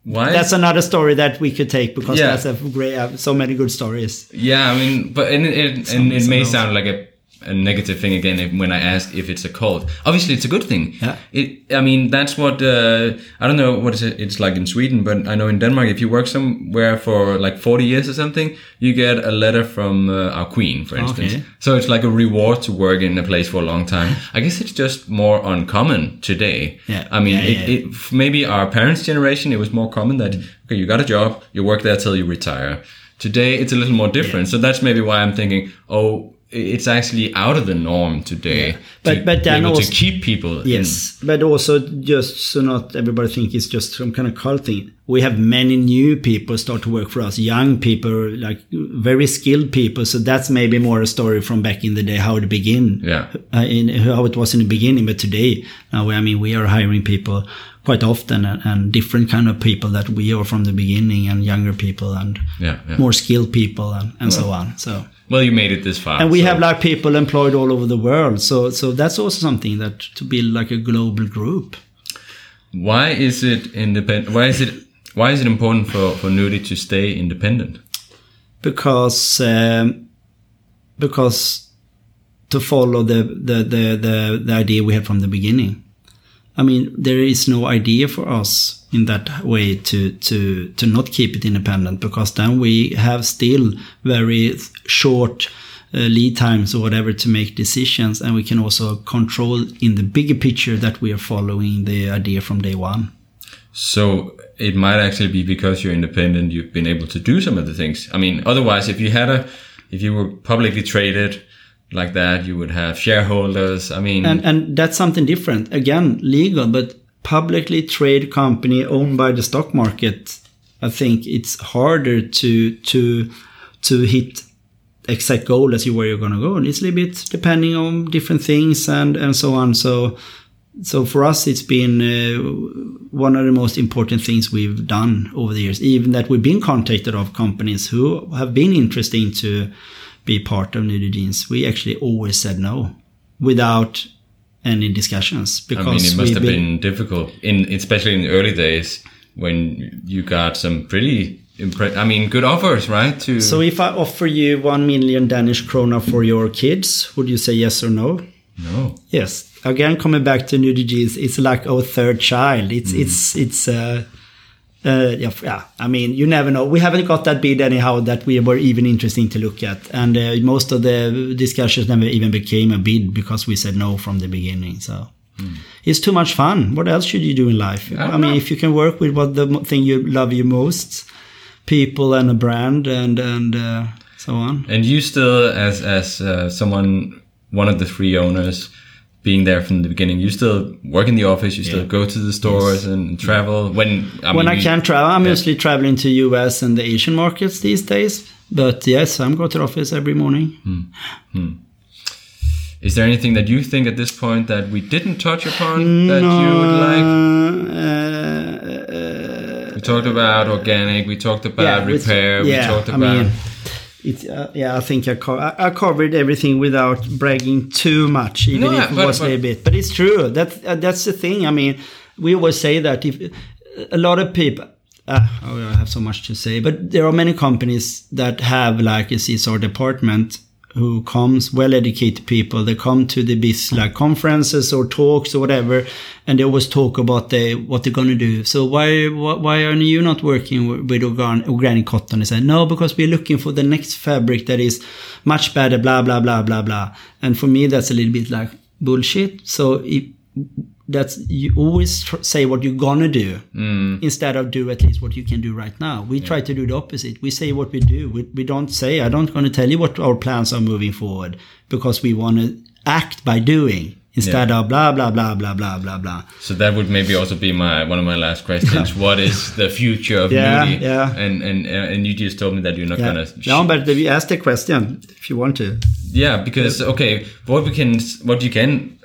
Why? That's another story that we could take because Yeah. that's a great, uh, so many good stories. Yeah, I mean, but and it, and it may sound like a, a negative thing again if, when I ask if it's a cult. Obviously, it's a good thing. Yeah. It. I mean, that's what uh, I don't know what is it, it's like in Sweden, but I know in Denmark, if you work somewhere for like forty years or something, you get a letter from uh, our queen, for instance. Okay. So it's like a reward to work in a place for a long time. I guess it's just more uncommon today. Yeah. I mean, Yeah, it, yeah. it f- maybe our parents' generation, it was more common that okay, you got a job, you work there till you retire. Today, it's a little more different. So that's maybe why I'm thinking, oh, it's actually out of the norm today. But- to but then also- to keep people. in- Yes, but also just so not everybody think it's just some kind of cult thing. We have many new people start to work for us, young people, like very skilled people. So that's maybe more a story from back in the day, how it began. Yeah. Uh, in how it was in the beginning, but today, now I mean, we are hiring people quite often and, and different kind of people that we are from the beginning and younger people and Yeah, yeah. more skilled people and, and so on. So. Well, you made it this far. And we so- have like people employed all over the world. So so that's also something that to build like a global group. Why is it independent? Why is it? Why is it important for for Nudie to stay independent? Because um, because to follow the, the the the the idea we had from the beginning. I mean, there is no idea for us in that way to to to not keep it independent because then we have still very short uh, lead times or whatever to make decisions, and we can also control in the bigger picture that we are following the idea from day one. So it might actually be because you're independent, you've been able to do some of the things. I mean, otherwise, if you had a, if you were publicly traded like that, you would have shareholders. I mean, and and that's something different. Again legal but publicly traded company owned by the stock market i think it's harder to to to hit exact goal as you where you're to go. It's a little bit depending on different things and and so on. So so for us it's been uh, one of the most important things we've done over the years. Even that we've been contacted of companies who have been interesting to be part of Nudie Jeans we actually always said no without any discussions I mean, it must have been difficult in, especially in the early days when you got some pretty, impre- I mean, good offers, right? To so if I offer you one million Danish krona for your kids, would you say yes or no? no, Yes. Again, coming back to Nudie Jeans, it's like our third child. It's it's it's uh, uh, yeah, yeah. I mean, you never know. We haven't got that bid anyhow that we were even interesting to look at, and uh, most of the discussions never even became a bid because we said no from the beginning. So. It's too much fun. What else should you do in life? I I, mean, know. if you can work with what the thing you love you most, people and a brand and and uh, so on. and you still, as as uh, someone, one of the three owners, being there from the beginning, you still work in the office. You still Yeah. go to the stores and travel when I when mean, I can travel, I'm yeah. mostly traveling to US and the Asian markets these days. But yes, I'm going to the office every morning. Hmm. Hmm. Is there anything that you think at this point that we didn't touch upon that you would like? Uh, uh, uh, We talked about organic. We talked about with- repair. yeah, we talked I about. mean, it's uh, yeah. I think I, co- I, I covered everything without bragging too much, even No, if it but- was but- a bit. But it's true. That uh, that's the thing. I mean, we always say that if a lot of people. Uh, oh, I have so much to say, but there are many companies that have like a CSR department who comes well educated people they come to the like conferences or talks or whatever and they always talk about the what they're going to do. So why why are you not working with organic cotton? They say no because we're looking for the next fabric that is much better blah blah blah blah blah. And for me that's a little bit like bullshit. So that's you always tr- say what you're gonna do Mm. instead of do at least what you can do right now we try to do the opposite we say what we do we, we don't say i don't gonna tell you what our plans are moving forward because we want to act by doing instead of blah blah blah blah blah blah blah So that would maybe also be my one of my last questions. what is the future of Yeah, yeah. And and uh, and you just told me that you're not yeah, gonna. no but we ask the question if you want to Yeah, because okay, what we can, what you can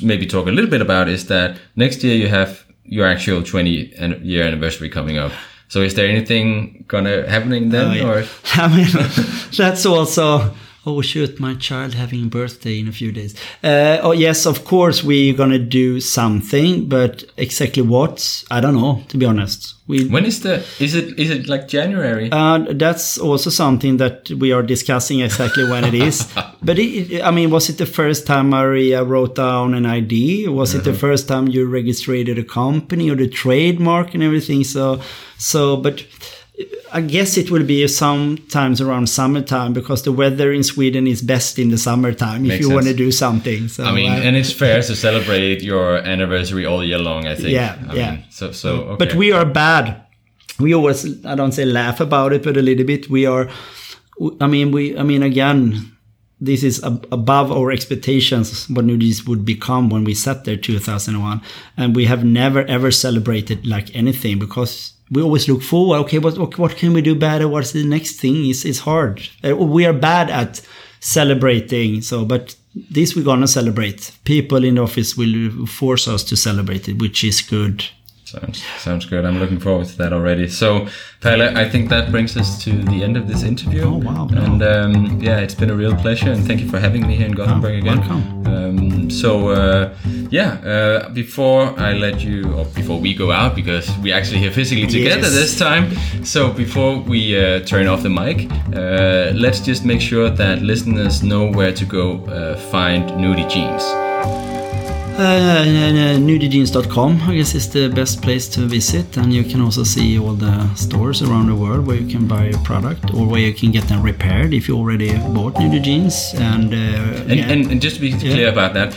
maybe talk a little bit about is that next year you have your actual 20 year anniversary coming up. So is there anything gonna happening then, Oh, yeah. or I mean, that's also. Oh shoot! My child having a birthday in a few days. Uh, oh yes, of course we're gonna do something, but exactly what I don't know. To be honest, we when is the? Is it is it like January? uh, that's also something that we are discussing exactly when it is. but it, it- I mean, was it the first time Maria wrote down an ID? Was it the first time you registered a company or the trademark and everything? So, so, but I guess it will be sometimes around summertime because the weather in Sweden is best in the summertime if Makes you want to do something. So, I mean, uh, and it's fair to celebrate your anniversary all year long. I think. Yeah, I yeah. Mean, so so. Okay. But we are bad. We always, I don't say laugh about it, but a little bit. We are, I mean, we, I mean, again, this is ab- above our expectations what Nudis would become when we sat there 2001. And we have never ever celebrated like anything because we always look forward. Okay, what, what, can we do better? What's the next thing? It's, it's hard. Uh, We are bad at celebrating. So, but this we're gonna celebrate. People in the office will force us to celebrate it, which is good. Sounds sounds good. I'm looking forward to that already. So, Palle, I think that brings us to the end of this interview. Oh, wow. And um, yeah, it's been a real pleasure, and thank you for having me here in Gothenburg again. welcome. Um, so uh, yeah, uh, before I let you, or before we go out, because we're actually here physically together Yes. this time. So before we uh, turn off the mic, uh, let's just make sure that listeners know where to go uh, find Nudie Jeans. Uh, nudiejeans.com, I guess, is the best place to visit, and you can also see all the stores around the world where you can buy a product or where you can get them repaired if you already bought nudie jeans. And, uh, And, yeah, and, and just to be clear about that,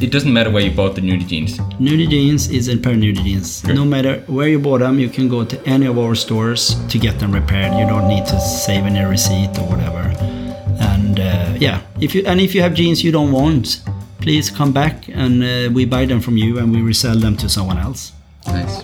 it doesn't matter where you bought the Nudie Jeans. nudie jeans is a pair of nudie jeans. No matter where you bought them, you can go to any of our stores to get them repaired. You don't need to save any receipt or whatever. And uh, yeah, if you and if you have jeans you don't want, please come back and uh, we buy them from you and we resell them to someone else. Nice.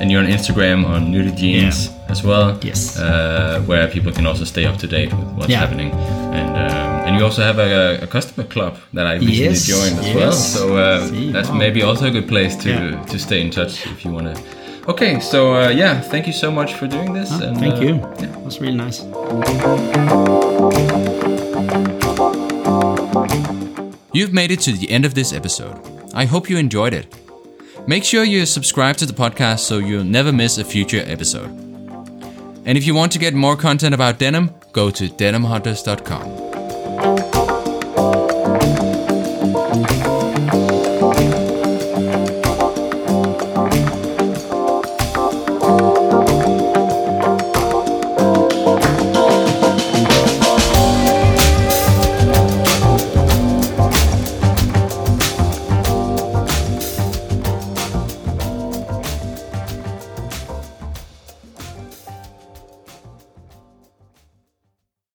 And you're on Instagram on Nudie Jeans Yeah. as well. Yes. Uh, where people can also stay up to date with what's Yeah. happening. And um, and you also have a, a customer club that I recently Yes, joined as yes. well. So uh, that's wow. maybe also a good place to Yeah. to stay in touch if you want to. Okay, so uh, yeah, thank you so much for doing this. Ah, and, thank uh, you. Yeah. It was really nice. You've made it to the end of this episode. I hope you enjoyed it. Make sure you subscribe to the podcast so you'll never miss a future episode. And if you want to get more content about denim, go to denimhunters.com.